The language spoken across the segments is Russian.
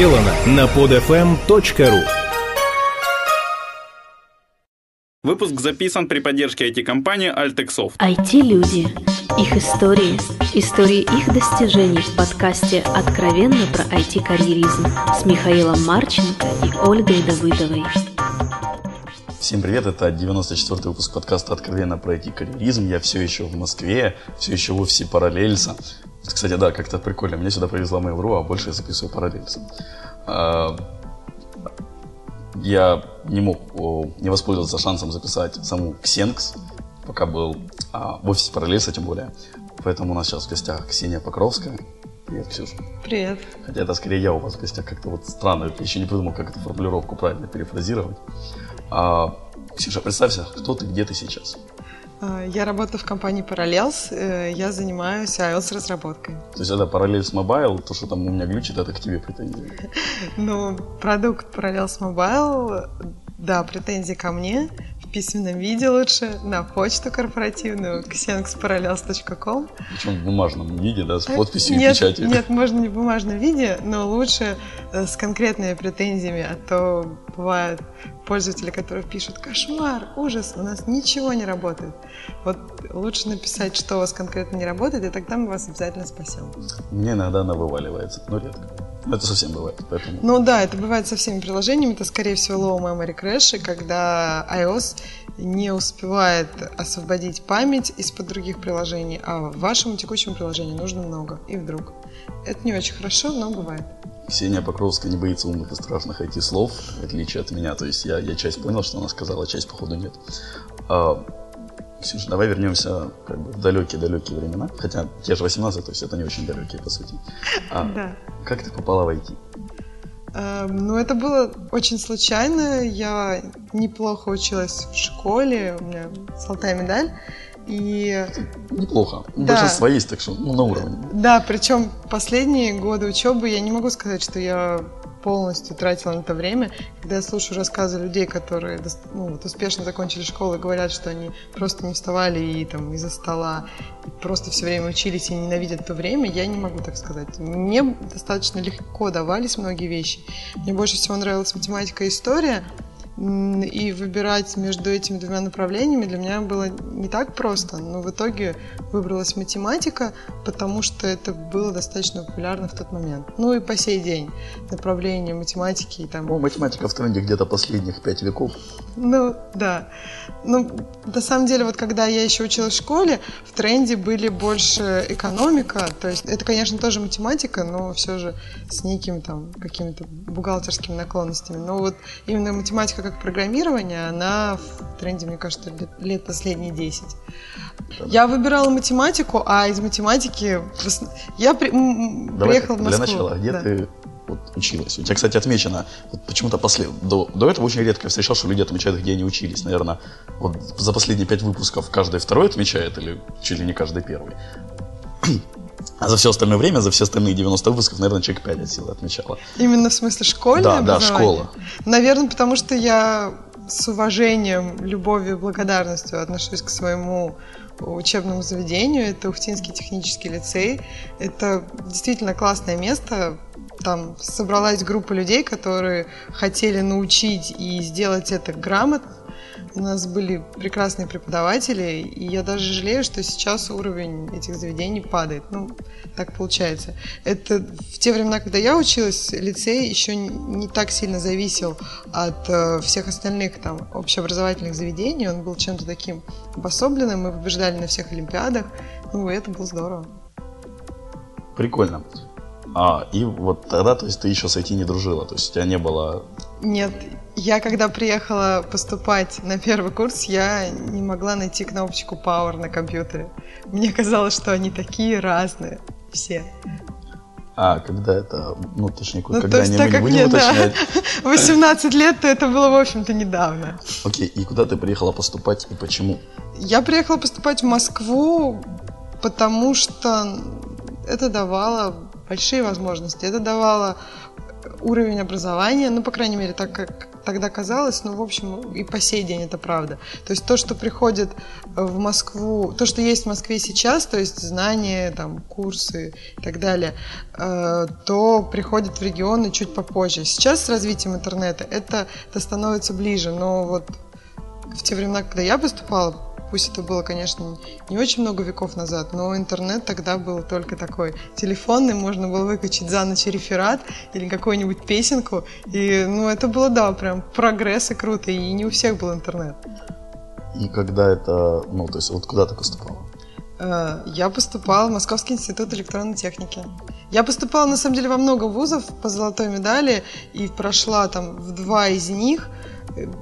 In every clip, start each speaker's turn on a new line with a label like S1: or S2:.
S1: сделано на podfm.ru
S2: Выпуск записан при поддержке IT-компании Altexoft.
S3: IT-люди. Их истории. Истории их достижений в подкасте «Откровенно про IT-карьеризм» с Михаилом Марченко и Ольгой Давыдовой.
S4: Всем привет, это 94-й выпуск подкаста «Откровенно про IT-карьеризм». Я все еще в Москве, все еще в офисе Параллельса. Кстати, да, как-то прикольно. Меня сюда привезла Mail.ru, а больше я записываю Параллельса. А, я не мог не воспользоваться шансом записать саму Xenx, пока был а, в офисе Параллельса, тем более. Поэтому у нас сейчас в гостях Ксения Покровская. Привет, Ксюша.
S5: Привет.
S4: Хотя это скорее я у вас в гостях. Как-то вот странно. Я еще не придумал, как эту формулировку правильно перефразировать. А, Ксюша, представься, кто ты, где ты сейчас?
S5: А, я работаю в компании Parallels, э, я занимаюсь iOS-разработкой.
S4: То есть это Parallels Mobile, то, что там у меня глючит, это к тебе претензии?
S5: Ну, продукт Parallels Mobile, да, претензии ко мне письменном виде лучше, на почту корпоративную, xenxparallels.com.
S4: Причем в бумажном виде, да, с э, подписью
S5: нет,
S4: и печатью.
S5: Нет, можно не в бумажном виде, но лучше э, с конкретными претензиями, а то бывают пользователи, которые пишут «Кошмар, ужас, у нас ничего не работает». Вот лучше написать, что у вас конкретно не работает, и тогда мы вас обязательно спасем.
S4: Мне иногда она вываливается, но редко. Это совсем бывает, поэтому...
S5: Ну да, это бывает со всеми приложениями. Это, скорее всего, low memory crash, когда iOS не успевает освободить память из-под других приложений, а вашему текущему приложению нужно много. И вдруг. Это не очень хорошо, но бывает.
S4: Ксения Покровская не боится умных и страшных IT-слов, в отличие от меня. То есть я, я часть понял, что она сказала, а часть, походу, нет. Ксюша, давай вернемся как бы в далекие-далекие времена. Хотя те же 18, то есть это не очень далекие, по сути. А,
S5: да.
S4: Как ты попала в IT?
S5: Эм, ну, это было очень случайно. Я неплохо училась в школе, у меня золотая медаль. И...
S4: Неплохо. Да. Большинство есть, так что ну, на уровне.
S5: Да, причем последние годы учебы я не могу сказать, что я полностью тратила на это время. Когда я слушаю рассказы людей, которые ну, вот, успешно закончили школу и говорят, что они просто не вставали и там из-за стола, и просто все время учились и ненавидят то время, я не могу так сказать. Мне достаточно легко давались многие вещи. Мне больше всего нравилась математика и история, и выбирать между этими двумя направлениями для меня было не так просто, но в итоге выбралась математика, потому что это было достаточно популярно в тот момент. Ну и по сей день направление математики и там...
S4: Ну, математика в тренде где-то последних пять веков.
S5: Ну, да. Ну, на самом деле, вот когда я еще училась в школе, в тренде были больше экономика, то есть это, конечно, тоже математика, но все же с некими там какими-то бухгалтерскими наклонностями. Но вот именно математика как программирование, она в тренде, мне кажется, лет, последние 10. Я выбирала математику, а из математики я при...
S4: Давай
S5: приехала в Москву.
S4: Для начала, где да. ты вот, училась? У тебя, кстати, отмечено, вот почему-то после... до, до этого очень редко я встречал, что люди отмечают, где они учились. Наверное, вот за последние пять выпусков каждый второй отмечает, или чуть ли не каждый первый. А за все остальное время, за все остальные 90 выпусков, наверное, человек 5 от силы отмечала.
S5: Именно в смысле школьное
S4: Да, да, школа.
S5: Наверное, потому что я с уважением, любовью и благодарностью отношусь к своему учебному заведению. Это Ухтинский технический лицей. Это действительно классное место. Там собралась группа людей, которые хотели научить и сделать это грамотно, у нас были прекрасные преподаватели, и я даже жалею, что сейчас уровень этих заведений падает. Ну, так получается. Это в те времена, когда я училась, лицей еще не так сильно зависел от э, всех остальных там общеобразовательных заведений. Он был чем-то таким обособленным, мы побеждали на всех олимпиадах. Ну, это было здорово.
S4: Прикольно. А, и вот тогда, то есть, ты еще с IT не дружила, то есть у тебя не было...
S5: Нет, я когда приехала поступать на первый курс, я не могла найти кнопочку Power на компьютере. Мне казалось, что они такие разные, все.
S4: А, когда это, ну, точнее,
S5: ну,
S4: когда
S5: они так
S4: мы
S5: как мне, уточнять. Да, 18 лет, то это было, в общем-то, недавно.
S4: Окей, и куда ты приехала поступать и почему?
S5: Я приехала поступать в Москву, потому что это давало большие возможности, это давало уровень образования, ну, по крайней мере, так как тогда казалось, но, в общем, и по сей день это правда. То есть то, что приходит в Москву, то, что есть в Москве сейчас, то есть знания, там, курсы и так далее, э, то приходит в регионы чуть попозже. Сейчас с развитием интернета это, это становится ближе, но вот в те времена, когда я поступала, Пусть это было, конечно, не очень много веков назад, но интернет тогда был только такой телефонный, можно было выкачать за ночь реферат или какую-нибудь песенку. И, ну, это было, да, прям прогресс и круто, и не у всех был интернет.
S4: И когда это, ну, то есть вот куда ты поступала?
S5: Э, я поступала в Московский институт электронной техники. Я поступала, на самом деле, во много вузов по золотой медали и прошла там в два из них –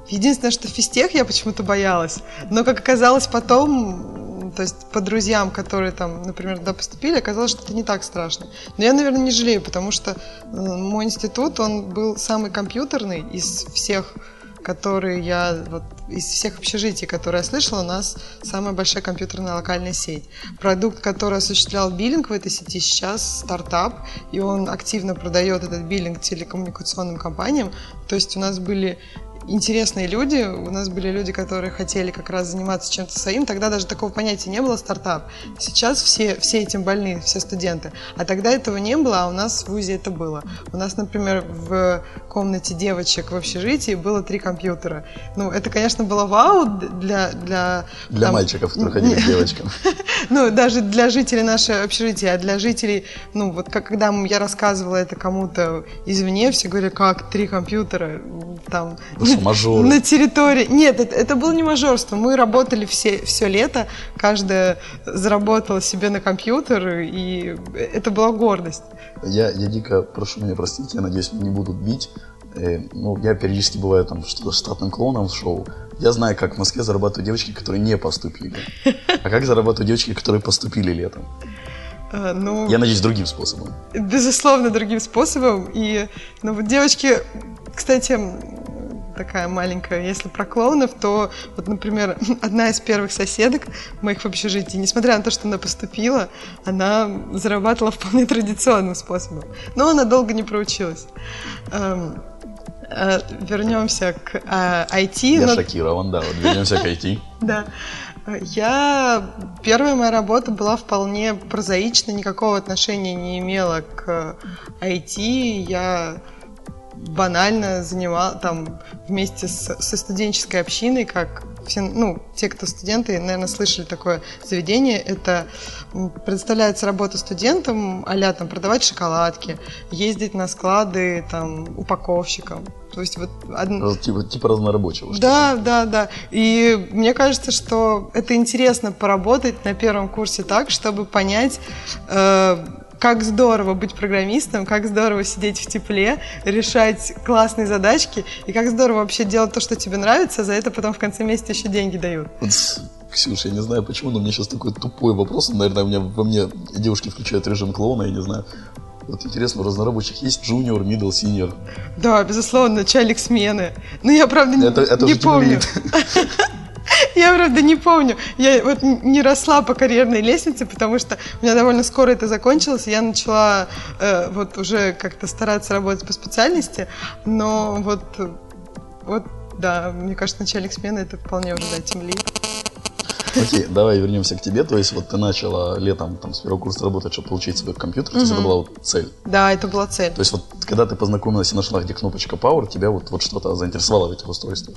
S5: Единственное, что физтех я почему-то боялась. Но, как оказалось потом, то есть по друзьям, которые там, например, туда поступили, оказалось, что это не так страшно. Но я, наверное, не жалею, потому что мой институт, он был самый компьютерный из всех которые я, вот, из всех общежитий, которые я слышала, у нас самая большая компьютерная локальная сеть. Продукт, который осуществлял биллинг в этой сети, сейчас стартап, и он активно продает этот биллинг телекоммуникационным компаниям. То есть у нас были интересные люди. У нас были люди, которые хотели как раз заниматься чем-то своим. Тогда даже такого понятия не было стартап. Сейчас все, все этим больны, все студенты. А тогда этого не было, а у нас в ВУЗе это было. У нас, например, в комнате девочек в общежитии было три компьютера. Ну, это, конечно, было вау для... Для,
S4: для там, мальчиков, которые ходили к девочкам.
S5: Ну, даже для жителей нашего общежития, а для жителей, ну, вот как, когда я рассказывала это кому-то извне, все говорили, как три компьютера, там...
S4: Мажоры.
S5: На территории... Нет, это, это было не мажорство. Мы работали все, все лето, каждая заработала себе на компьютер, и это была гордость.
S4: Я, я дико прошу меня простить, я надеюсь, меня не будут бить. Э, ну, я периодически бываю там что-то штатным клоуном в шоу. Я знаю, как в Москве зарабатывают девочки, которые не поступили. А как зарабатывают девочки, которые поступили летом?
S5: А, ну,
S4: я надеюсь, другим способом.
S5: Безусловно, другим способом. И ну, вот девочки, кстати, такая маленькая. Если про клоунов, то вот, например, одна из первых соседок моих в общежитии, несмотря на то, что она поступила, она зарабатывала вполне традиционным способом. Но она долго не проучилась. Эм, э, вернемся к IT.
S4: Э, Я но... шокирован, да. Вот вернемся к IT.
S5: Да. Я... Первая моя работа была вполне прозаична, никакого отношения не имела к IT. Я банально занимал там вместе с, со студенческой общиной, как все, ну, те, кто студенты, наверное, слышали такое заведение. Это предоставляется работа студентам, а там продавать шоколадки, ездить на склады там упаковщиком. То есть вот
S4: одно... типа, типа разнорабочего.
S5: Да, да, да. И мне кажется, что это интересно поработать на первом курсе так, чтобы понять э, как здорово быть программистом, как здорово сидеть в тепле, решать классные задачки, и как здорово вообще делать то, что тебе нравится, за это потом в конце месяца еще деньги дают.
S4: Ксюша, я не знаю почему, но мне сейчас такой тупой вопрос. Наверное, у меня, во мне девушки включают режим клоуна, я не знаю. Вот интересно, у разнорабочих есть junior, middle, senior?
S5: Да, безусловно, начальник смены. Но я, правда, это, это не помню. Я, правда, не помню. Я вот не росла по карьерной лестнице, потому что у меня довольно скоро это закончилось. Я начала э, вот уже как-то стараться работать по специальности, но вот, вот да, мне кажется, начальник смены это вполне уже, да, тем лид.
S4: Окей, давай вернемся к тебе. То есть вот ты начала летом там, с первого курса работать, чтобы получить свой компьютер. То есть это была вот цель.
S5: Да, это была цель.
S4: То есть вот когда ты познакомилась и нашла, где кнопочка Power, тебя вот, вот что-то заинтересовало в этих устройствах?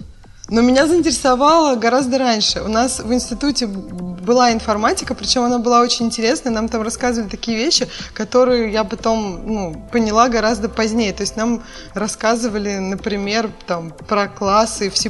S5: Но меня заинтересовало гораздо раньше. У нас в институте была информатика, причем она была очень интересная. Нам там рассказывали такие вещи, которые я потом ну, поняла гораздо позднее. То есть нам рассказывали, например, там, про классы в C++.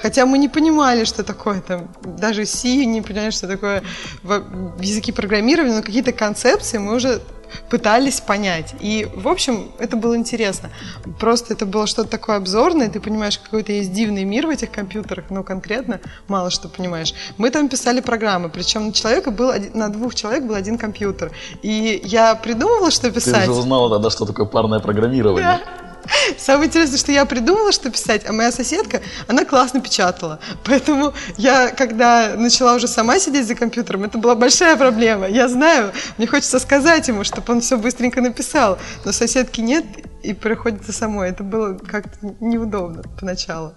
S5: Хотя мы не понимали, что такое там, даже C не понимали, что такое в языке программирования, но какие-то концепции мы уже пытались понять. И, в общем, это было интересно. Просто это было что-то такое обзорное, ты понимаешь, какой-то есть дивный мир в этих компьютерах, но конкретно мало что понимаешь. Мы там писали программы, причем на человека был один, на двух человек был один компьютер. И я придумывала, что писать.
S4: Ты уже узнала тогда, что такое парное программирование.
S5: Да. Самое интересное, что я придумала, что писать, а моя соседка, она классно печатала. Поэтому я, когда начала уже сама сидеть за компьютером, это была большая проблема. Я знаю, мне хочется сказать ему, чтобы он все быстренько написал, но соседки нет, и приходится самой. Это было как-то неудобно поначалу.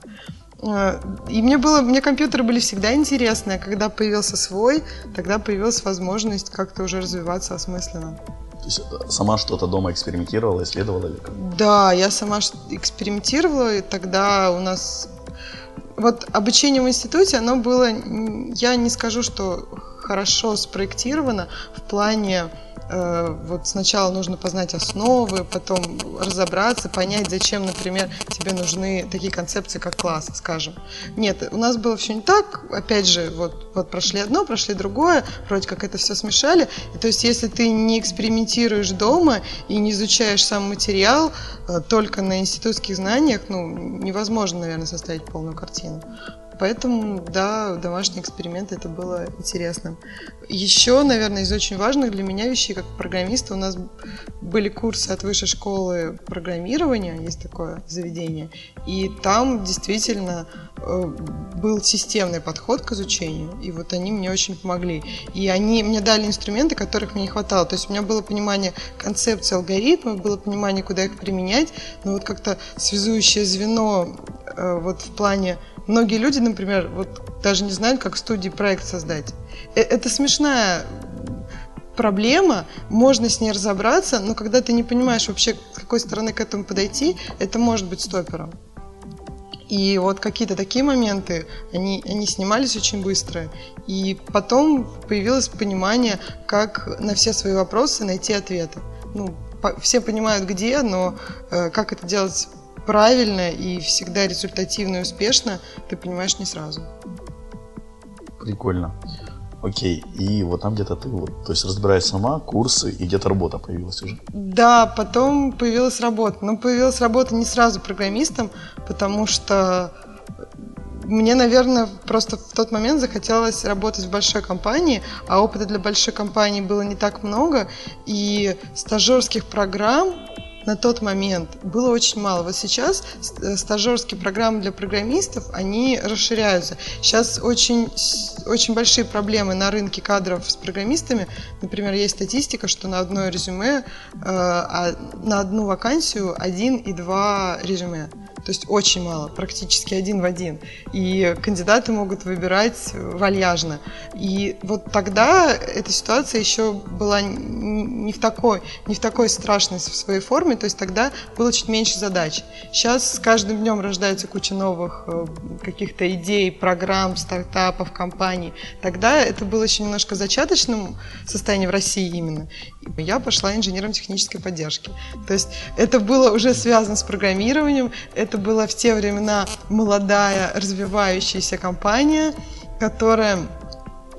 S5: Э, и мне было, мне компьютеры были всегда интересны, а когда появился свой, тогда появилась возможность как-то уже развиваться осмысленно.
S4: То есть э, сама что-то дома экспериментировала, исследовала или как?
S5: Да, я сама экспериментировала, и тогда у нас вот обучение в институте, оно было, я не скажу, что хорошо спроектировано в плане вот сначала нужно познать основы, потом разобраться, понять, зачем, например, тебе нужны такие концепции, как класс, скажем. Нет, у нас было все не так. Опять же, вот, вот прошли одно, прошли другое, вроде как это все смешали. И, то есть, если ты не экспериментируешь дома и не изучаешь сам материал э, только на институтских знаниях, ну, невозможно, наверное, составить полную картину. Поэтому, да, домашний эксперимент это было интересным. Еще, наверное, из очень важных для меня вещей, как программиста, у нас были курсы от высшей школы программирования, есть такое заведение, и там действительно э, был системный подход к изучению, и вот они мне очень помогли. И они мне дали инструменты, которых мне не хватало. То есть у меня было понимание концепции алгоритмов, было понимание, куда их применять, но вот как-то связующее звено э, вот в плане Многие люди, например, вот даже не знают, как в студии проект создать. Э, это смешная проблема, можно с ней разобраться, но когда ты не понимаешь вообще, с какой стороны к этому подойти, это может быть стопером. И вот какие-то такие моменты, они, они снимались очень быстро. И потом появилось понимание, как на все свои вопросы найти ответы. Ну, по, все понимают где, но э, как это делать правильно и всегда результативно и успешно, ты понимаешь не сразу.
S4: Прикольно. Окей, и вот там где-то ты вот, то есть разбираешь сама курсы, и где-то работа появилась уже.
S5: Да, потом появилась работа. Но появилась работа не сразу программистом, потому что мне, наверное, просто в тот момент захотелось работать в большой компании, а опыта для большой компании было не так много, и стажерских программ на тот момент было очень мало. Вот сейчас э, стажерские программы для программистов, они расширяются. Сейчас очень, очень большие проблемы на рынке кадров с программистами. Например, есть статистика, что на одно резюме, э, а на одну вакансию один и два резюме. То есть очень мало, практически один в один. И кандидаты могут выбирать вальяжно. И вот тогда эта ситуация еще была не в такой, не в такой страшной в своей форме, то есть тогда было чуть меньше задач. Сейчас с каждым днем рождается куча новых э, каких-то идей, программ, стартапов, компаний. Тогда это было еще немножко зачаточным состоянии в России именно. Я пошла инженером технической поддержки. То есть это было уже связано с программированием, это была в те времена молодая, развивающаяся компания, которая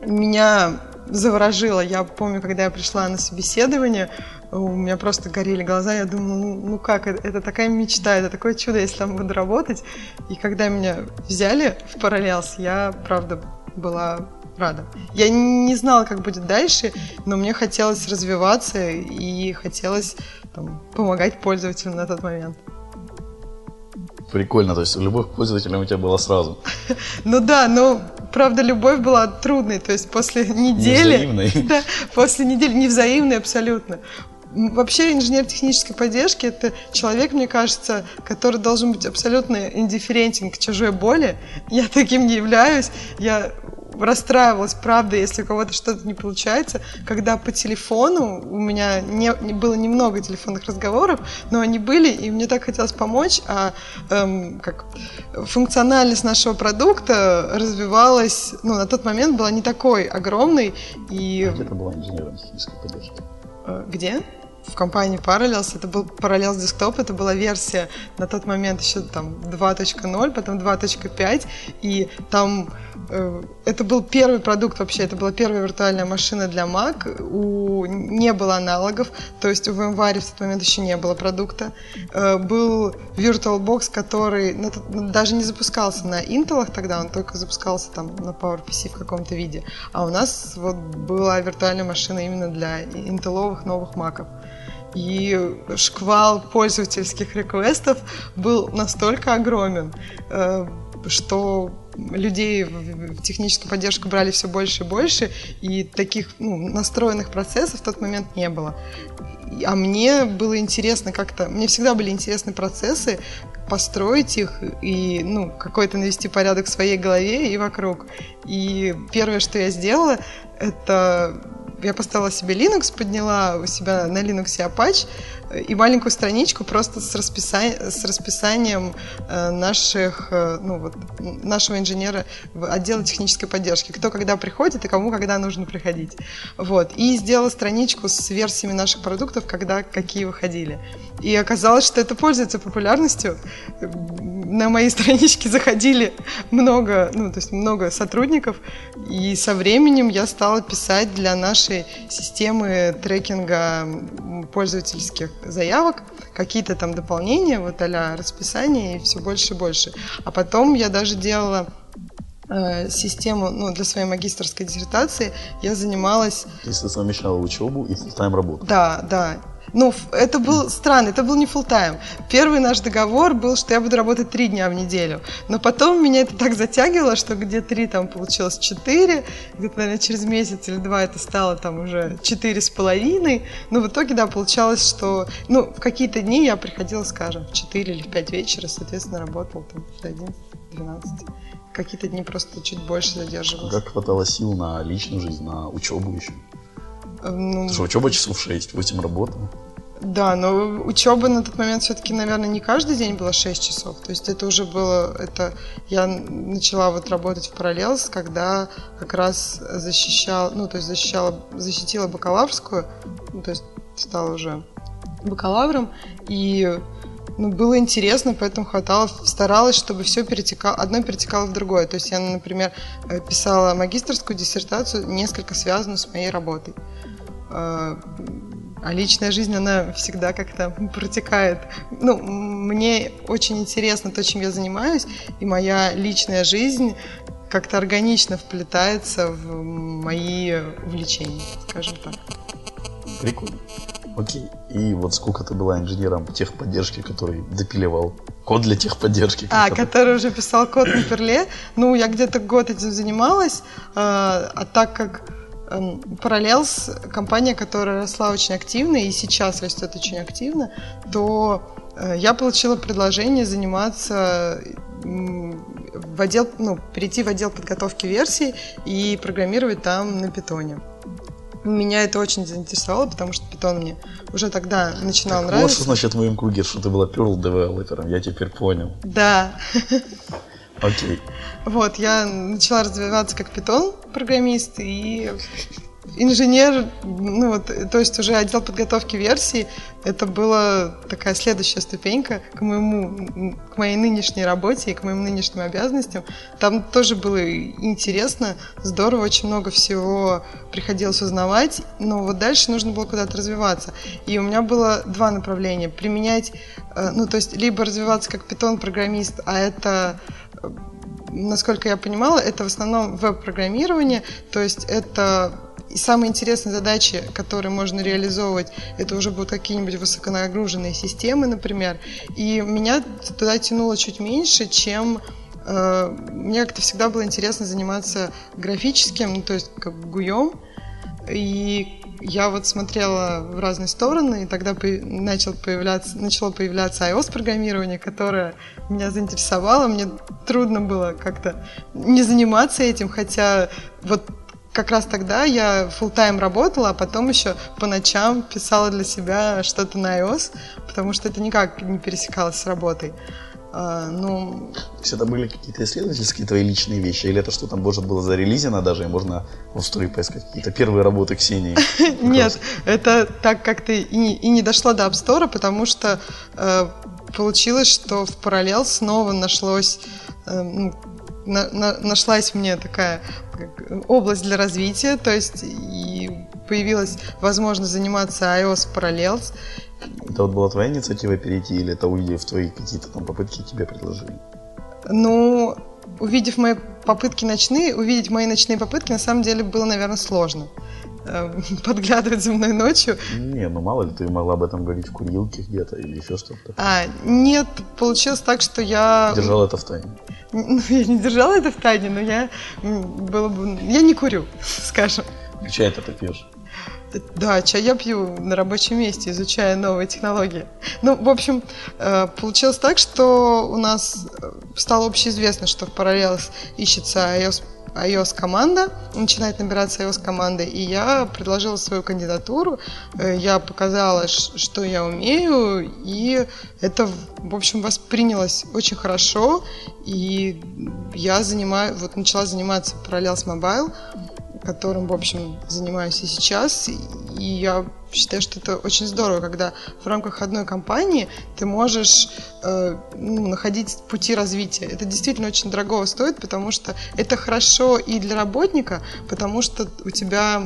S5: меня заворожила. Я помню, когда я пришла на собеседование, у меня просто горели глаза, я думала, ну, ну как, это, это такая мечта, это такое чудо, если там буду работать. И когда меня взяли в параллелс, я, правда, была рада. Я не знала, как будет дальше, но мне хотелось развиваться и хотелось там, помогать пользователям на тот момент.
S4: Прикольно, то есть любовь к пользователям у тебя была сразу.
S5: Ну да, но правда любовь была трудной, то есть после недели...
S4: Невзаимной.
S5: Да, после недели, невзаимной абсолютно. Вообще инженер технической поддержки это человек, мне кажется, который должен быть абсолютно индифферентен к чужой боли. Я таким не являюсь. Я расстраивалась, правда, если у кого-то что-то не получается, когда по телефону, у меня не, не было немного телефонных разговоров, но они были, и мне так хотелось помочь, а эм, как функциональность нашего продукта развивалась, ну, на тот момент была не такой огромной. И...
S4: А где ты была инженером технической поддержки?
S5: Э, где? в компании Parallels. Это был Parallels Desktop, это была версия на тот момент еще там 2.0, потом 2.5, и там это был первый продукт вообще, это была первая виртуальная машина для Mac, у, не было аналогов, то есть у VMware в тот момент еще не было продукта. Э, был VirtualBox, который ну, даже не запускался на Intel тогда, он только запускался там на PowerPC в каком-то виде, а у нас вот была виртуальная машина именно для интеловых новых маков. И шквал пользовательских реквестов был настолько огромен, э, что людей в, техническую поддержку брали все больше и больше, и таких ну, настроенных процессов в тот момент не было. А мне было интересно как-то, мне всегда были интересны процессы, построить их и ну, какой-то навести порядок в своей голове и вокруг. И первое, что я сделала, это я поставила себе Linux, подняла у себя на Linux Apache и маленькую страничку просто с, расписа... с расписанием э, наших, э, ну, вот, нашего инженера отдела технической поддержки. Кто когда приходит и кому когда нужно приходить. Вот. И сделала страничку с версиями наших продуктов, когда какие выходили. И оказалось, что это пользуется популярностью. На моей страничке заходили много, ну, то есть много сотрудников, и со временем я стала писать для нашей системы трекинга пользовательских заявок, какие-то там дополнения, вот а расписание, и все больше и больше. А потом я даже делала э, систему ну, для своей магистрской диссертации я занималась...
S4: То есть ты совмещала учебу и full-time работу?
S5: Да, да. Ну, это был странно, это был не full time. Первый наш договор был, что я буду работать три дня в неделю. Но потом меня это так затягивало, что где три там получилось четыре, где-то, наверное, через месяц или два это стало там уже четыре с половиной. Но в итоге, да, получалось, что, ну, в какие-то дни я приходила, скажем, в четыре или в пять вечера, соответственно, работала там до 11-12 какие-то дни просто чуть больше задерживалась.
S4: Как хватало сил на личную жизнь, на учебу еще? Ну, что учеба часов 6, 8 работа.
S5: Да, но учеба на тот момент все-таки, наверное, не каждый день было 6 часов. То есть это уже было, это я начала вот работать в параллелс, когда как раз защищала, ну, то есть защищала, защитила бакалаврскую, ну, то есть стала уже бакалавром, и ну, было интересно, поэтому хватало, старалась, чтобы все перетекало, одно перетекало в другое. То есть я, например, э, писала магистрскую диссертацию, несколько связанную с моей работой. А, а личная жизнь, она всегда как-то протекает. Ну, мне очень интересно то, чем я занимаюсь, и моя личная жизнь как-то органично вплетается в мои увлечения, скажем так.
S4: Прикольно. Окей. И вот сколько ты была инженером техподдержки, который допиливал код для техподдержки?
S5: А, это? который уже писал код на перле. Ну, я где-то год этим занималась, а, а так как Эм, Parallels компания, которая росла очень активно и сейчас растет очень активно, то э, я получила предложение заниматься в отдел, ну, перейти в отдел подготовки версий и программировать там на питоне. Меня это очень заинтересовало, потому что питон мне уже тогда начинал так нравиться. Вот
S4: что значит в моем круге, что ты была Perl девелопером, я теперь понял.
S5: Да.
S4: Окей.
S5: Вот, я начала развиваться как питон программист и инженер, ну вот, то есть уже отдел подготовки версий, это была такая следующая ступенька к моему, к моей нынешней работе и к моим нынешним обязанностям. Там тоже было интересно, здорово, очень много всего приходилось узнавать, но вот дальше нужно было куда-то развиваться. И у меня было два направления. Применять, э, ну то есть либо развиваться как питон-программист, а это насколько я понимала, это в основном веб-программирование, то есть это и самые интересные задачи, которые можно реализовывать, это уже будут какие-нибудь высоконагруженные системы, например. И меня туда тянуло чуть меньше, чем э, мне как-то всегда было интересно заниматься графическим, ну, то есть как гуем. И я вот смотрела в разные стороны, и тогда начал появляться, начало появляться iOS-программирование, которое меня заинтересовало. Мне трудно было как-то не заниматься этим, хотя вот как раз тогда я full тайм работала, а потом еще по ночам писала для себя что-то на iOS, потому что это никак не пересекалось с работой. А, ну...
S4: То есть это были какие-то исследовательские твои личные вещи? Или это что-то может было зарелизено даже, и можно в истории поискать какие-то первые работы Ксении?
S5: Нет, это так как-то и, не дошло до App потому что э, получилось, что в параллел снова нашлось э, ну, на, на, нашлась мне такая область для развития, то есть и появилась возможность заниматься iOS Parallels,
S4: это вот была твоя инициатива перейти, или это увидев твои какие-то там попытки тебе предложили?
S5: Ну, увидев мои попытки ночные, увидеть мои ночные попытки на самом деле было, наверное, сложно. э, подглядывать за мной ночью.
S4: Не, ну мало ли, ты могла об этом говорить в курилке где-то или еще что-то.
S5: А, нет, получилось так, что я...
S4: Держал это в тайне.
S5: Ну, я не держала это в тайне, но я было бы... Я не курю, скажем.
S4: Чай это ты пьешь?
S5: Да, чай я пью на рабочем месте, изучая новые технологии. Ну, в общем, э, получилось так, что у нас э, стало общеизвестно, что в Parallels ищется iOS iOS команда, начинает набираться iOS команда, и я предложила свою кандидатуру, э, я показала, что я умею, и это, в общем, воспринялось очень хорошо, и я занимаю, вот начала заниматься Parallels Mobile, которым, в общем, занимаюсь и сейчас. И я считаю, что это очень здорово, когда в рамках одной компании ты можешь э, ну, находить пути развития. Это действительно очень дорого стоит, потому что это хорошо и для работника, потому что у тебя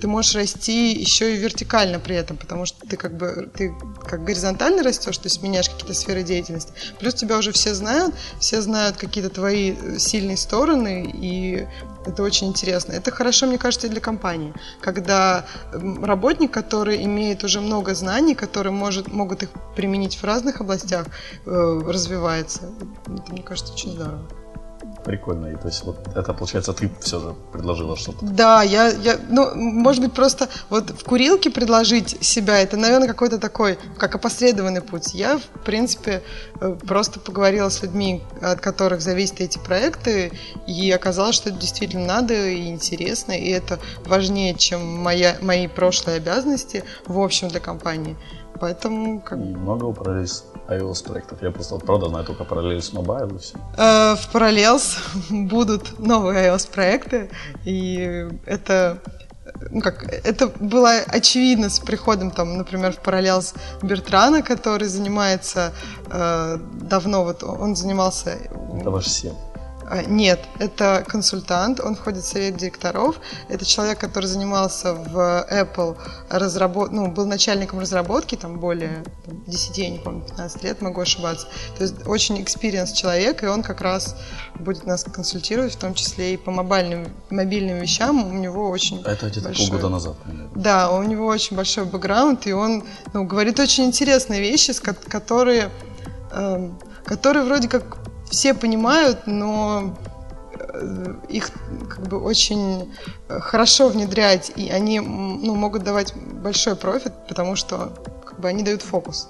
S5: ты можешь расти еще и вертикально при этом, потому что ты как бы ты как горизонтально растешь, то есть меняешь какие-то сферы деятельности. Плюс тебя уже все знают, все знают какие-то твои сильные стороны, и это очень интересно. Это хорошо, мне кажется, и для компании, когда работник, который имеет уже много знаний, который может, могут их применить в разных областях, э, развивается. Это, мне кажется, очень здорово.
S4: Прикольно. И то есть вот это, получается, ты все же предложила что-то.
S5: Да, я, я, ну, может быть, просто вот в курилке предложить себя, это, наверное, какой-то такой, как опосредованный путь. Я, в принципе, э, просто поговорила с людьми, от которых зависят эти проекты, и оказалось, что это действительно надо и интересно, и это важнее, чем моя, мои прошлые обязанности, в общем, для компании. Поэтому... Как...
S4: Много параллель с iOS проектов. Я просто, правда, знаю только параллель с и все.
S5: Э, в Parallels будут новые iOS проекты. И это ну как, это было очевидно с приходом, там, например, в параллел с Бертрана, который занимается э, давно, вот он занимался...
S4: Да, ваш
S5: 7. Нет, это консультант, он входит в совет директоров. Это человек, который занимался в Apple, разработ... ну, был начальником разработки, там более там, 10, я не помню, 15 лет, могу ошибаться. То есть очень experienced человек, и он как раз будет нас консультировать, в том числе и по мобильным, мобильным вещам. У него очень
S4: А Это где-то
S5: большой-
S4: полгода назад, примерно.
S5: да, у него очень большой бэкграунд, и он ну, говорит очень интересные вещи, которые, эм, которые вроде как все понимают, но э, их как бы очень хорошо внедрять, и они ну, могут давать большой профит, потому что как бы они дают фокус.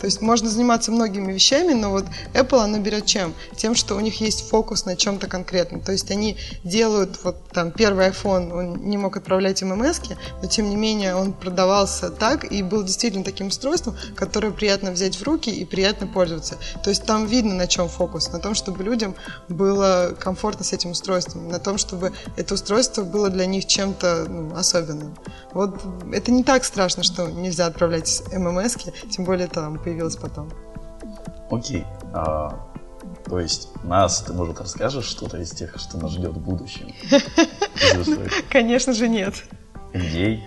S5: То есть можно заниматься многими вещами, но вот Apple, она берет чем? Тем, что у них есть фокус на чем-то конкретном. То есть они делают, вот там первый iPhone, он не мог отправлять ММС, но тем не менее он продавался так и был действительно таким устройством, которое приятно взять в руки и приятно пользоваться. То есть там видно, на чем фокус, на том, чтобы людям было комфортно с этим устройством, на том, чтобы это устройство было для них чем-то ну, особенным. Вот это не так страшно, что нельзя отправлять ММС, тем более там появилось потом.
S4: Окей. А, то есть нас ты, может, расскажешь что-то из тех, что нас ждет в будущем?
S5: Конечно же нет.
S4: NDA?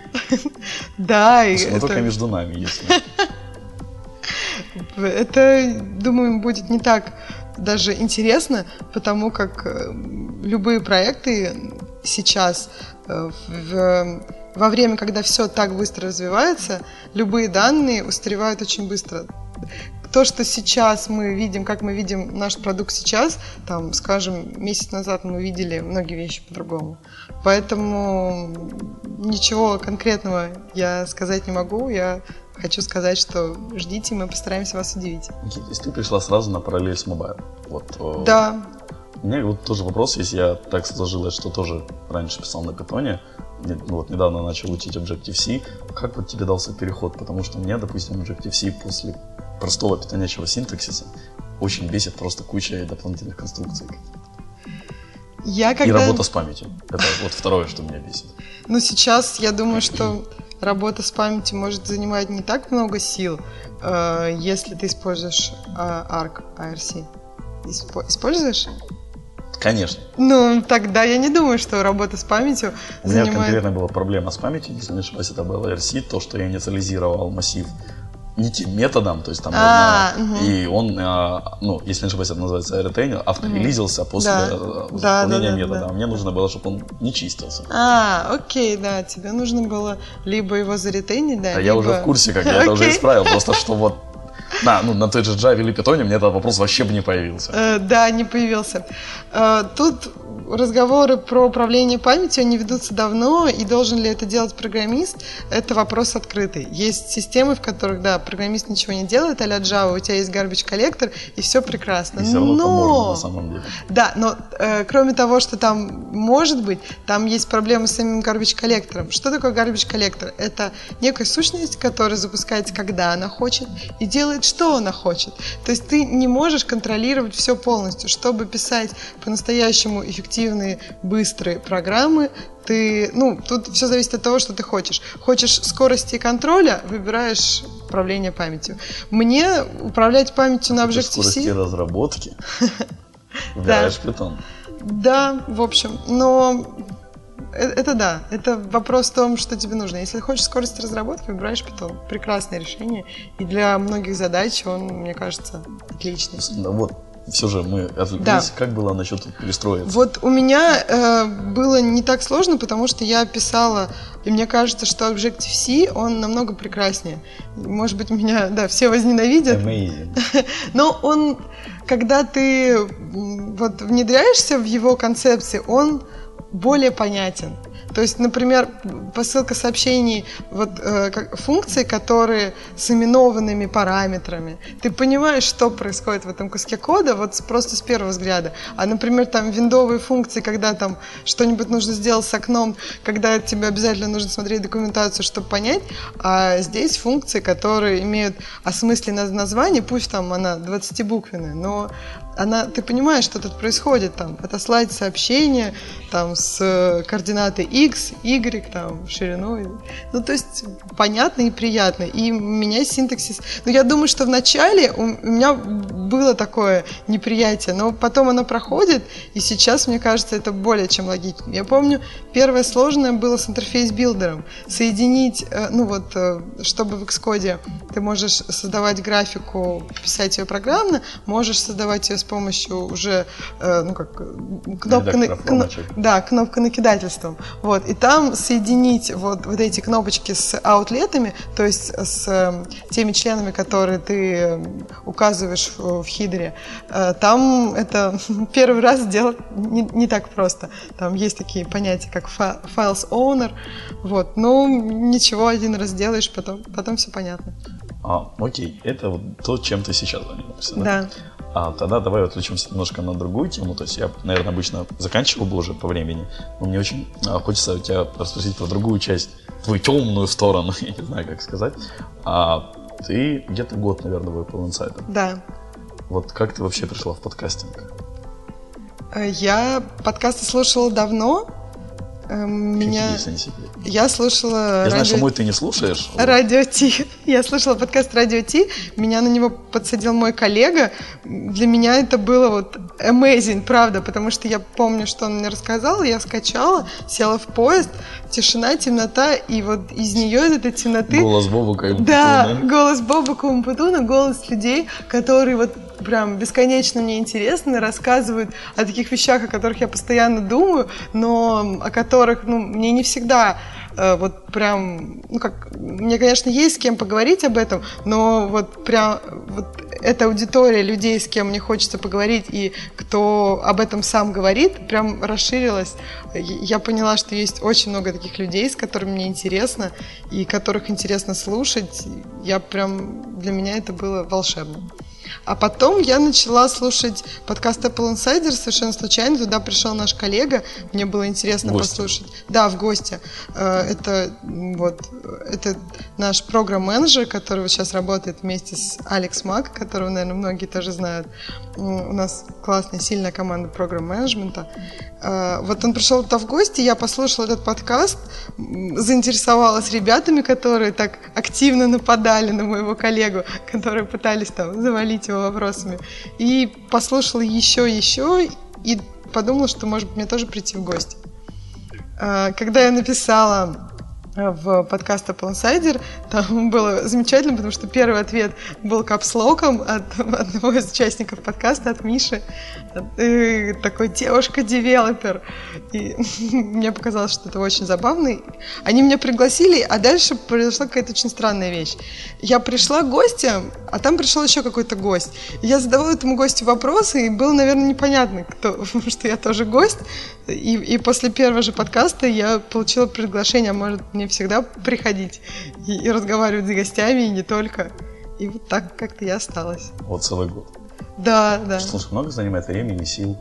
S5: Да, и
S4: Ну, только между нами, если.
S5: это, думаю, будет не так даже интересно, потому как э, любые проекты сейчас э, в- во время, когда все так быстро развивается, любые данные устаревают очень быстро. То, что сейчас мы видим, как мы видим наш продукт сейчас, там, скажем, месяц назад мы видели многие вещи по-другому. Поэтому ничего конкретного я сказать не могу. Я хочу сказать, что ждите, мы постараемся вас удивить.
S4: То есть ты пришла сразу на Parallels Mobile. Вот, э,
S5: Да,
S4: У меня вот тоже вопрос есть. Я так сложилось, что тоже раньше писал на питоне. Не- ну вот недавно начал учить Objective-C. Как вот тебе дался переход? Потому что мне, допустим, Objective-C после простого питонячего синтаксиса очень бесит просто куча дополнительных конструкций.
S5: я
S4: И
S5: когда...
S4: работа с памятью. Это вот второе, что меня бесит.
S5: Ну, сейчас я думаю, что работа с памятью может занимать не так много сил, э, если ты используешь э, ARC, ARC. Испо- Используешь?
S4: Конечно.
S5: Ну, тогда я не думаю, что работа с памятью
S4: У меня
S5: занимает...
S4: конкретно была проблема с памятью, если не ошибаюсь, это был RC, то, что я инициализировал массив не тем методом, то есть там
S5: А,
S4: можно-
S5: мгм.
S4: и он, а, ну, если не ошибаюсь, это называется аэротрейнинг, авторелизился после
S5: Да.
S4: э,
S5: Да,
S4: выполнения
S5: да, да,
S4: метода.
S5: да.
S4: А мне нужно было, чтобы он не чистился.
S5: А, окей, да, тебе нужно было либо его заретейнить, да,
S4: А я
S5: либо-
S4: уже в курсе, как я это уже исправил, просто что вот на, ну, на той же Java или Python мне этот вопрос вообще бы не появился.
S5: Э, Да, не появился. Э, Тут разговоры про управление памятью, они ведутся давно, и должен ли это делать программист, это вопрос открытый. Есть системы, в которых, да, программист ничего не делает, а-ля Java, у тебя есть garbage коллектор, и все прекрасно.
S4: И все равно
S5: Но-
S4: можно на самом деле.
S5: Да, но э, кроме того, что там может быть, там есть проблемы с самим garbage коллектором. Что такое garbage коллектор? Это некая сущность, которая запускается, когда она хочет, и делает, что она хочет. То есть ты не можешь контролировать все полностью. Чтобы писать по-настоящему эффективные, быстрые программы, ты, ну, тут все зависит от того, что ты хочешь. Хочешь скорости и контроля, выбираешь управление памятью. Мне управлять памятью на
S4: Хочешь скорости
S5: Objective-C...
S4: разработки, выбираешь Python.
S5: Да, в общем, но э- это да, это вопрос в том, что тебе нужно. Если хочешь скорость разработки, выбираешь Python. Прекрасное решение. И для многих задач он, мне кажется, отличный.
S4: Да вот, все же мы отвлеклись.
S5: Да.
S4: Как было насчет перестроиться?
S5: Вот у меня э, было не так сложно, потому что я писала, и мне кажется, что Objective-C, он намного прекраснее. Может быть, меня, да, все возненавидят.
S4: Amazing.
S5: Но он, когда ты вот внедряешься в его концепции, он более понятен. То есть, например, посылка сообщений, вот э, как, функции, которые с именованными параметрами. Ты понимаешь, что происходит в этом куске кода, вот просто с первого взгляда. А, например, там виндовые функции, когда там что-нибудь нужно сделать с окном, когда тебе обязательно нужно смотреть документацию, чтобы понять. А здесь функции, которые имеют осмысленное название, пусть там она 20-буквенная, но она, ты понимаешь, что тут происходит, там, отослать сообщение, там, с э, координатой x, y, там, шириной. Ну, то есть, понятно и приятно. И у меня синтаксис... Ну, я думаю, что вначале у меня было такое неприятие, но потом оно проходит, и сейчас, мне кажется, это более чем логично. Я помню, первое сложное было с Interface Builder'ом. Соединить, э, ну вот, э, чтобы в Xcode ты можешь создавать графику, писать ее программно, можешь создавать ее с помощью уже, э, ну как, э, кнопка, на- кно- да, кнопка накидательством. Вот. И там соединить вот, вот эти кнопочки с outlet'ами, то есть с э, теми членами, которые ты указываешь в, в хидре, э, там это первый раз сделать не, не так просто. Там есть такие понятия, как files owner. Вот. Ну, ничего, один раз делаешь, потом, потом все понятно.
S4: А, окей, это вот то, чем ты сейчас занимаешься, да?
S5: Да.
S4: А тогда давай отвлечемся немножко на другую тему. То есть я, наверное, обычно заканчивал бы уже по времени, но мне очень а, хочется у тебя расспросить про другую часть, твою темную сторону, я не знаю, как сказать. А ты где-то год, наверное, выпал инсайдер.
S5: Да.
S4: Вот как ты вообще пришла в подкастинг?
S5: Э, Я подкасты слушала давно. Э, Меня... Я слушала
S4: Я знаю, что мой ты не слушаешь.
S5: Радио Ти. Я слышала подкаст Радио Ти. Меня на него подсадил мой коллега. Для меня это было вот amazing, правда, потому что я помню, что он мне рассказал, я скачала, села в поезд, тишина, темнота, и вот из нее, из этой темноты...
S4: Голос Бобука и
S5: Да, голос Боба Кумпутуна, голос людей, которые вот прям бесконечно мне интересны, рассказывают о таких вещах, о которых я постоянно думаю, но о которых, ну, мне не всегда э, вот прям, ну как, мне, конечно, есть с кем поговорить об этом, но вот прям вот эта аудитория людей, с кем мне хочется поговорить и кто об этом сам говорит, прям расширилась. Я поняла, что есть очень много таких людей, с которыми мне интересно и которых интересно слушать. Я прям для меня это было волшебно. А потом я начала слушать подкаст Apple Insider совершенно случайно. Туда пришел наш коллега. Мне было интересно
S4: гости?
S5: послушать. Да, в гости. Э, Это вот это наш программ-менеджер, который сейчас работает вместе с Алекс Мак, которого, наверное, многие тоже знают. У нас классная, сильная команда программ-менеджмента. Э, Вот он пришел туда в гости, я послушала этот подкаст, заинтересовалась ребятами, которые так активно нападали на моего коллегу, которые пытались там завалить его вопросами. И послушала еще, еще, и подумала, что, может быть, мне тоже прийти в гости. Э, Когда я написала в подкаст Apple Insider. Там было замечательно, потому что первый ответ был капслоком от одного из участников подкаста, от Миши. И такой девушка-девелопер. И мне показалось, что это очень забавно. Они меня пригласили, а дальше произошла какая-то очень странная вещь. Я пришла гостем, а там пришел еще какой-то гость. Я задавала этому гостю вопросы, и было, наверное, непонятно, кто, что я тоже гость. И, и после первого же подкаста я получила приглашение, а может, мне всегда приходить и, и разговаривать с гостями, и не только. И вот так как-то я осталась.
S4: Вот целый год.
S5: Да, да.
S4: Слушай, много занимает времени, сил?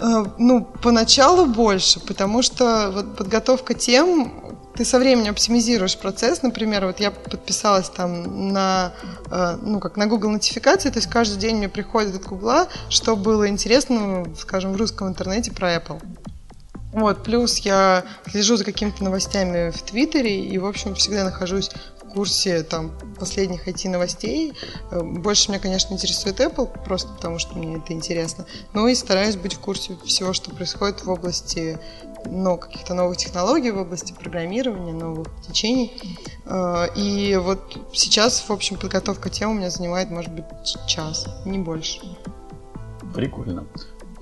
S5: Э, ну, поначалу больше, потому что вот подготовка тем, ты со временем оптимизируешь процесс. Например, вот я подписалась там на, э, ну, как на Google нотификации, то есть каждый день мне приходит от Google, что было интересно, скажем, в русском интернете про Apple. Вот, плюс я слежу за какими-то новостями в Твиттере и, в общем, всегда нахожусь в курсе там последних IT-новостей. Э, больше меня, конечно, интересует Apple, просто потому что мне это интересно. Ну и стараюсь быть в курсе всего, что происходит в области ну, каких-то новых технологий, в области программирования, новых течений. Э, и вот сейчас, в общем, подготовка тем у меня занимает, может быть, час, не больше.
S4: Прикольно.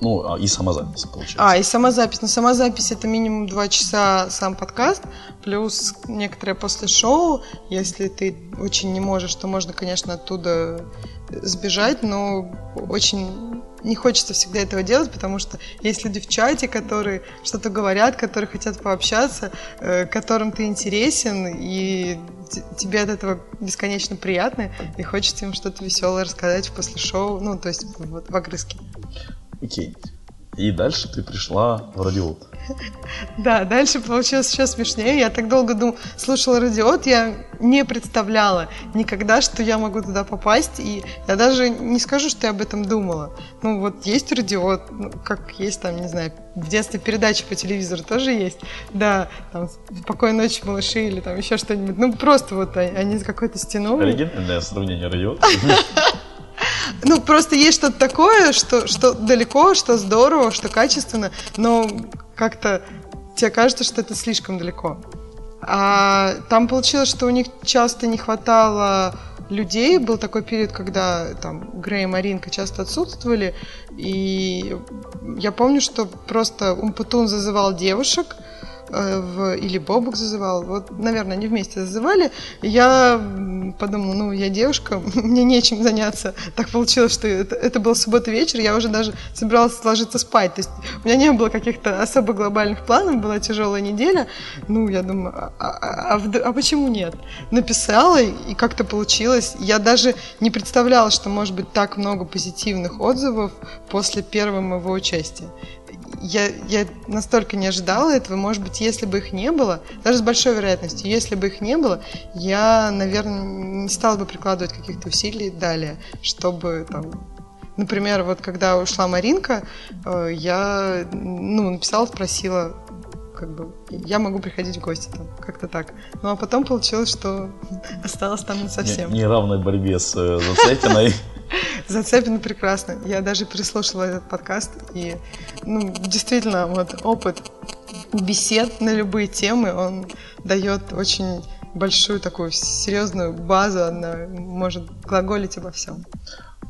S4: Ну, а и самозапись, получается.
S5: А, и самозапись. Но самозапись это минимум два часа сам подкаст, плюс некоторые после шоу. Если ты очень не можешь, то можно, конечно, оттуда сбежать, но очень не хочется всегда этого делать, потому что есть люди в чате, которые что-то говорят, которые хотят пообщаться, э, которым ты интересен, и тебе от этого бесконечно приятно, и хочется им что-то веселое рассказать после шоу, ну, то есть вот в огрызке.
S4: Окей. И дальше ты пришла в радиот.
S5: Да, дальше получилось еще смешнее. Я так долго дум... слушала радиот, я не представляла никогда, что я могу туда попасть. И я даже не скажу, что я об этом думала. Ну вот есть радиот, ну, как есть там, не знаю, в детстве передачи по телевизору тоже есть. Да, там «Спокойной ночи, малыши» или там еще что-нибудь. Ну просто вот они за какой-то стеной.
S4: Оригинальное сравнение радиот.
S5: Ну, просто есть что-то такое, что, что далеко, что здорово, что качественно, но как-то тебе кажется, что это слишком далеко. А там получилось, что у них часто не хватало людей. Был такой период, когда там Грей и Маринка часто отсутствовали. И я помню, что просто Умпутун зазывал девушек, в, или Бобук зазывал. Вот, наверное, они вместе зазывали. я подумала, ну, я девушка, мне нечем заняться. Так получилось, что это, это был суббота вечер, я уже даже собиралась ложиться спать. То есть у меня не было каких-то особо глобальных планов, была тяжелая неделя. Ну, я думаю, а, а, а, а почему нет? Написала, и как-то получилось. Я даже не представляла, что может быть так много позитивных отзывов после первого моего участия я, я настолько не ожидала этого. Может быть, если бы их не было, даже с большой вероятностью, если бы их не было, я, наверное, не стала бы прикладывать каких-то усилий далее, чтобы там Например, вот когда ушла Маринка, э, я ну, написала, спросила, как бы, я могу приходить в гости там, как-то так. Ну, а потом получилось, что осталось там не совсем.
S4: Не, неравной борьбе с э, Зацепиной.
S5: Зацепина прекрасно. Я даже переслушала этот подкаст, и, ну, действительно, вот опыт бесед на любые темы, он дает очень большую такую серьезную базу, она может глаголить обо всем.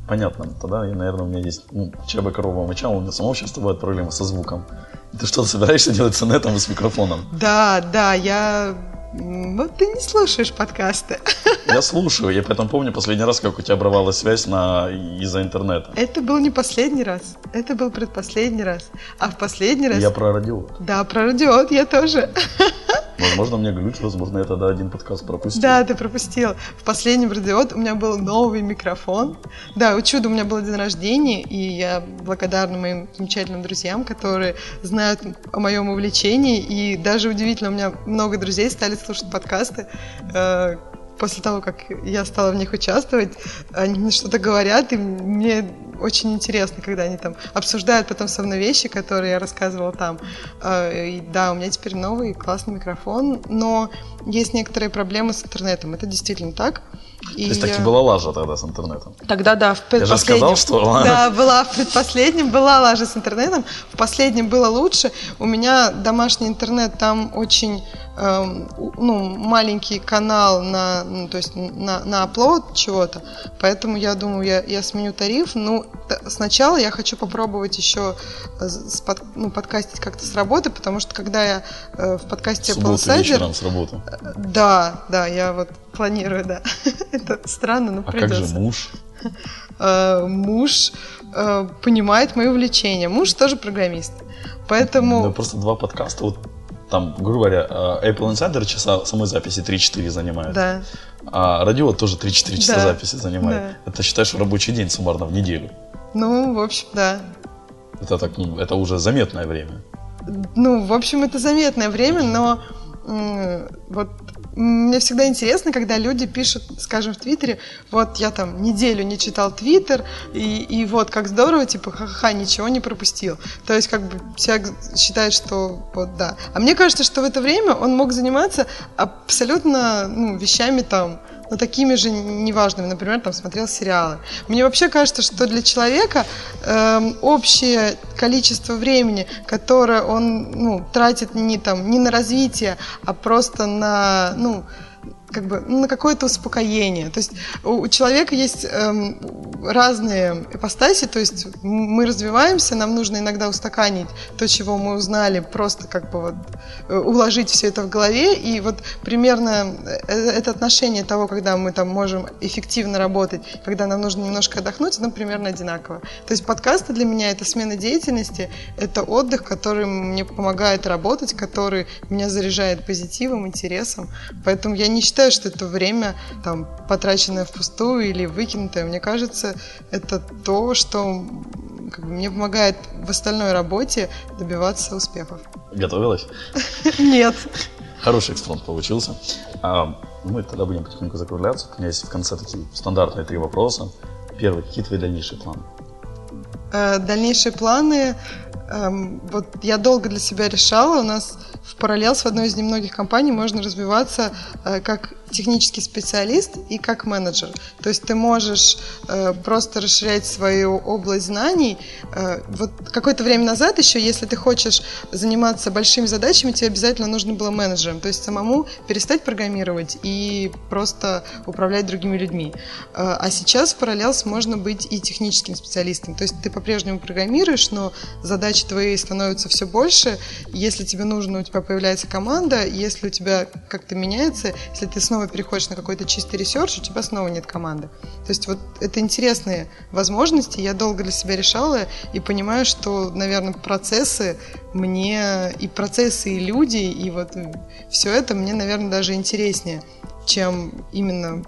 S4: Понятно. Тогда, наверное, у меня есть, ну, бы корова мычала, у меня самого часто бывают проблемы со звуком. Ты что-то собираешься делать с нетом и с микрофоном?
S5: Да, да, я вот ты не слушаешь подкасты.
S4: Я слушаю. Я поэтому помню последний раз, как у тебя обрывалась связь на... из-за интернета.
S5: Это был не последний раз. Это был предпоследний раз. А в последний раз...
S4: Я про радиот.
S5: Да, про радиот я тоже.
S4: Возможно, мне глюч, возможно, я тогда один подкаст пропустил.
S5: Да, ты пропустил. В последнем радиот у меня был новый микрофон. Да, у чуда у меня был день рождения, и я благодарна моим замечательным друзьям, которые знают о моем увлечении, и даже удивительно, у меня много друзей стали слушать подкасты, э, после того, как я стала в них участвовать, они мне что-то говорят, и мне очень интересно, когда они там обсуждают потом со мной вещи, которые я рассказывала там. Э, и да, у меня теперь новый классный микрофон, но есть некоторые проблемы с интернетом. Это действительно так.
S4: И То есть таки была лажа тогда с интернетом?
S5: Тогда да, в
S4: предпоследнем. Я же сказал, что...
S5: Да, была в предпоследнем, была лажа с интернетом, в последнем было лучше. У меня домашний интернет там очень ну, маленький канал на, ну, то есть на, на upload чего-то, поэтому я думаю, я, я сменю тариф. Ну, сначала я хочу попробовать еще э, под, ну, подкастить как-то с работы, потому что когда я э, в подкасте
S4: Apple Insider... с работы.
S5: Да, да, я вот планирую, да. Это странно, но
S4: а
S5: придется.
S4: как же муж?
S5: Э, муж э, понимает мои увлечения. Муж тоже программист. Поэтому...
S4: Да просто два подкаста, вот там, грубо говоря, э, Apple Insider часа самой записи 3-4 занимает.
S5: Да.
S4: А радио тоже 3-4 часа
S5: да.
S4: записи занимает.
S5: Да.
S4: Это считаешь рабочий день суммарно в неделю.
S5: Ну, в общем, да.
S4: Это так, ну, это уже заметное время.
S5: Ну, в общем, это заметное время, но вот мне всегда интересно, когда люди пишут, скажем, в Твиттере, вот я там неделю не читал Твиттер, и, и вот как здорово, типа, ха-ха, ничего не пропустил. То есть, как бы, человек считает, что вот да. А мне кажется, что в это время он мог заниматься абсолютно ну, вещами там, но такими же неважными, например, там смотрел сериалы. Мне вообще кажется, что для человека э, общее количество времени, которое он ну, тратит не, там, не на развитие, а просто на, ну, как бы ну, на какое-то успокоение. То есть у, человека есть эм, разные ипостаси, то есть мы развиваемся, нам нужно иногда устаканить то, чего мы узнали, просто как бы вот э, уложить все это в голове, и вот примерно э, это отношение того, когда мы там можем эффективно работать, когда нам нужно немножко отдохнуть, ну, примерно одинаково. То есть подкасты для меня это смена деятельности, это отдых, который мне помогает работать, который меня заряжает позитивом, интересом, поэтому я не считаю считаю, что это время, там, потраченное впустую или выкинутое. Мне кажется, это то, что как бы, мне помогает в остальной работе добиваться успехов.
S4: Готовилась?
S5: Нет.
S4: Хороший экспромт получился. А, мы тогда будем потихоньку закругляться. У меня есть в конце такие стандартные три вопроса. Первый, какие твои дальнейшие планы?
S5: Э, дальнейшие планы, эм, вот я долго для себя решала, у нас в параллел с одной из немногих компаний можно развиваться э, как технический специалист и как менеджер. То есть ты можешь э, просто расширять свою область знаний. Э, вот какое-то время назад еще, если ты хочешь заниматься большими задачами, тебе обязательно нужно было менеджером. То есть самому перестать программировать и просто управлять другими людьми. Э, а сейчас в parallel можно быть и техническим специалистом. То есть ты по-прежнему программируешь, но задачи твои становятся все больше. Если тебе нужно, у тебя появляется команда. Если у тебя как-то меняется, если ты снова снова переходишь на какой-то чистый research, у тебя снова нет команды. То есть вот это интересные возможности, я долго для себя решала и понимаю, что, наверное, процессы мне, и процессы, и люди, и вот все это мне, наверное, даже интереснее, чем именно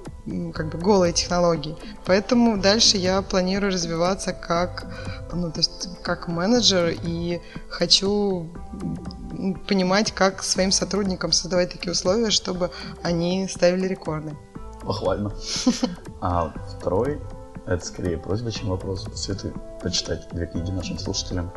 S5: как бы голые технологии. Поэтому дальше я планирую развиваться как, ну, то есть как менеджер и хочу понимать, как своим сотрудникам создавать такие условия, чтобы они ставили рекорды.
S4: Похвально. А второй, это скорее просьба, чем вопрос. Посоветуй почитать две книги нашим слушателям.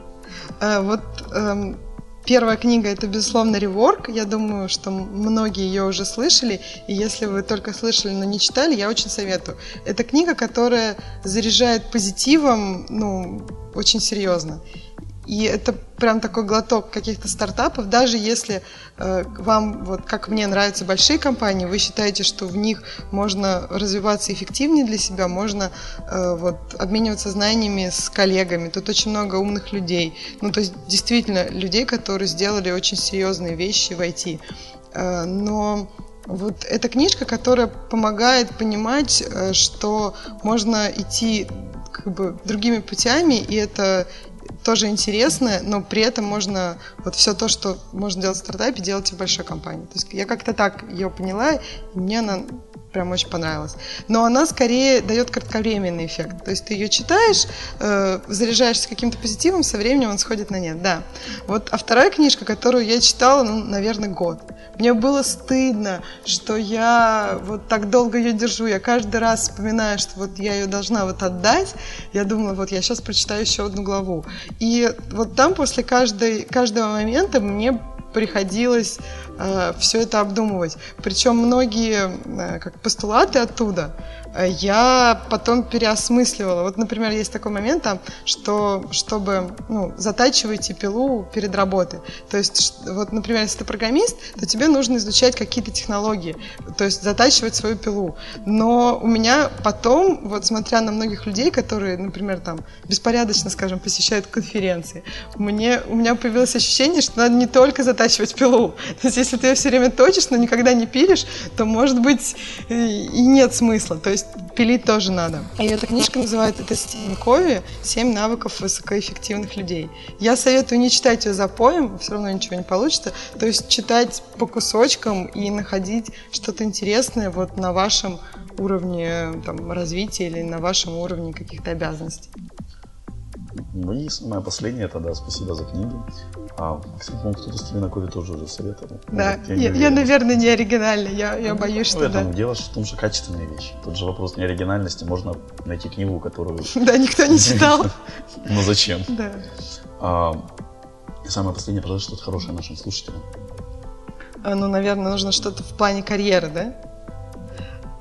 S5: А, вот эм, Первая книга это, безусловно, реворк. Я думаю, что многие ее уже слышали. И если вы только слышали, но не читали, я очень советую. Это книга, которая заряжает позитивом, ну, очень серьезно. И это прям такой глоток каких-то стартапов, даже если э, вам, вот как мне нравятся большие компании, вы считаете, что в них можно развиваться эффективнее для себя, можно э, вот обмениваться знаниями с коллегами. Тут очень много умных людей. Ну, то есть действительно людей, которые сделали очень серьезные вещи в IT. Э, но вот эта книжка, которая помогает понимать, э, что можно идти как бы другими путями, и это тоже интересно, но при этом можно вот все то, что можно делать в стартапе, делать в большой компании. То есть я как-то так ее поняла, и мне она прям очень понравилась. Но она скорее дает кратковременный эффект. То есть ты ее читаешь, э, заряжаешься каким-то позитивом, со временем он сходит на нет, да. Вот, а вторая книжка, которую я читала, ну, наверное, год. Мне было стыдно, что я вот так долго ее держу. Я каждый раз вспоминаю, что вот я ее должна вот отдать. Я думала, вот я сейчас прочитаю еще одну главу. И вот там после каждой, каждого момента мне приходилось э, все это обдумывать. Причем многие э, как постулаты оттуда я потом переосмысливала. Вот, например, есть такой момент, что чтобы ну, затачивайте пилу перед работой. То есть, вот, например, если ты программист, то тебе нужно изучать какие-то технологии, то есть затачивать свою пилу. Но у меня потом, вот смотря на многих людей, которые, например, там беспорядочно, скажем, посещают конференции, мне, у меня появилось ощущение, что надо не только затачивать пилу. То есть, если ты ее все время точишь, но никогда не пилишь, то, может быть, и нет смысла. То есть, пилить тоже надо. И эта книжка называется «Это Стивен Кови. Семь навыков высокоэффективных людей». Я советую не читать ее за поем, все равно ничего не получится. То есть, читать по кусочкам и находить что-то интересное вот на вашем уровне там, развития или на вашем уровне каких-то обязанностей.
S4: Ну и самое последнее тогда, спасибо за книгу. А, кстати, по-моему, кто-то Стивена Кови тоже уже советовал.
S5: Да, Может, я, я, я, наверное, не оригинальный, я, я боюсь,
S4: ну,
S5: что
S4: этом
S5: да.
S4: дело в том, что качественные вещи. Тут же вопрос не оригинальности, можно найти книгу, которую...
S5: Да, никто не читал.
S4: Ну зачем?
S5: Да.
S4: А, и самое последнее, пожалуйста, что-то хорошее нашим слушателям.
S5: А, ну, наверное, нужно что-то в плане карьеры, да?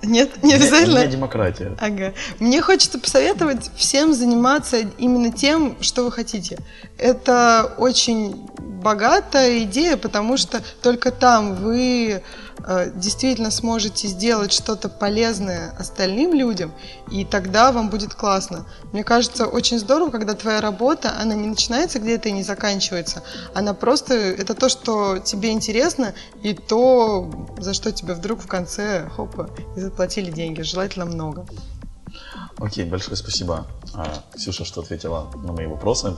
S5: Нет, не обязательно.
S4: У меня демократия.
S5: Ага. Мне хочется посоветовать всем заниматься именно тем, что вы хотите. Это очень богатая идея, потому что только там вы действительно сможете сделать что-то полезное остальным людям, и тогда вам будет классно. Мне кажется, очень здорово, когда твоя работа, она не начинается где-то и не заканчивается. Она просто, это то, что тебе интересно, и то, за что тебе вдруг в конце, хопа, и заплатили деньги, желательно много.
S4: Окей, большое спасибо, а, Ксюша, что ответила на мои вопросы.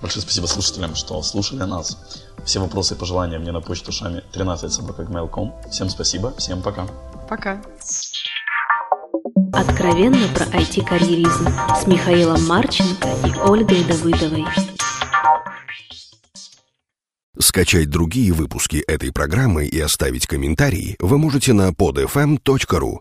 S4: Большое спасибо слушателям, что слушали нас. Все вопросы и пожелания мне на почту шами 13 собакагmail.com. Всем спасибо, всем пока.
S5: Пока.
S3: Откровенно про IT-карьеризм с Михаилом Марченко и Ольгой Давыдовой.
S6: Скачать другие выпуски этой программы и оставить комментарии вы можете на podfm.ru